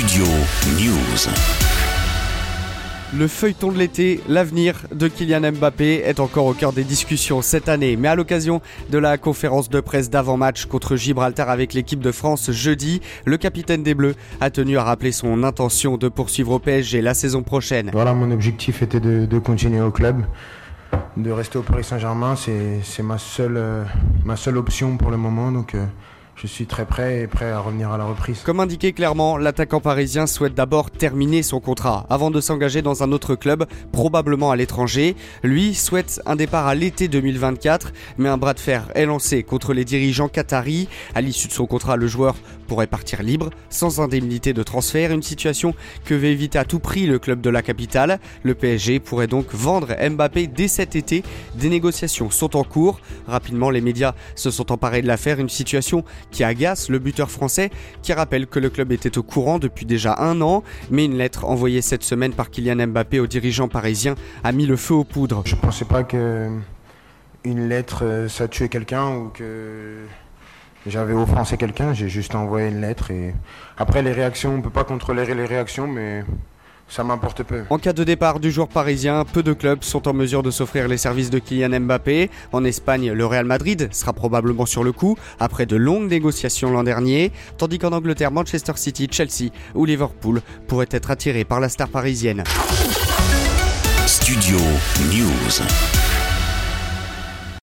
Studio News. Le feuilleton de l'été, l'avenir de Kylian Mbappé est encore au cœur des discussions cette année. Mais à l'occasion de la conférence de presse d'avant-match contre Gibraltar avec l'équipe de France jeudi, le capitaine des Bleus a tenu à rappeler son intention de poursuivre au PSG la saison prochaine. Voilà, mon objectif était de, continuer au club, de rester au Paris Saint-Germain. C'est ma seule, euh, ma seule option pour le moment. Donc, euh, je suis très prêt et prêt à revenir à la reprise. Comme indiqué clairement, l'attaquant parisien souhaite d'abord terminer son contrat avant de s'engager dans un autre club, probablement à l'étranger. Lui souhaite un départ à l'été 2024, mais un bras de fer est lancé contre les dirigeants qataris. À l'issue de son contrat, le joueur pourrait partir libre, sans indemnité de transfert, une situation que veut éviter à tout prix le club de la capitale. Le PSG pourrait donc vendre Mbappé dès cet été. Des négociations sont en cours. Rapidement, les médias se sont emparés de l'affaire, une situation qui agace le buteur français, qui rappelle que le club était au courant depuis déjà un an, mais une lettre envoyée cette semaine par Kylian Mbappé aux dirigeants parisiens a mis le feu aux poudres. Je ne pensais pas que une lettre euh, ça tuait quelqu'un ou que j'avais offensé quelqu'un, j'ai juste envoyé une lettre et après les réactions, on peut pas contrôler les réactions, mais ça m'importe peu. En cas de départ du joueur parisien, peu de clubs sont en mesure de s'offrir les services de Kylian Mbappé. En Espagne, le Real Madrid sera probablement sur le coup après de longues négociations l'an dernier, tandis qu'en Angleterre, Manchester City, Chelsea ou Liverpool pourraient être attirés par la star parisienne. Studio News.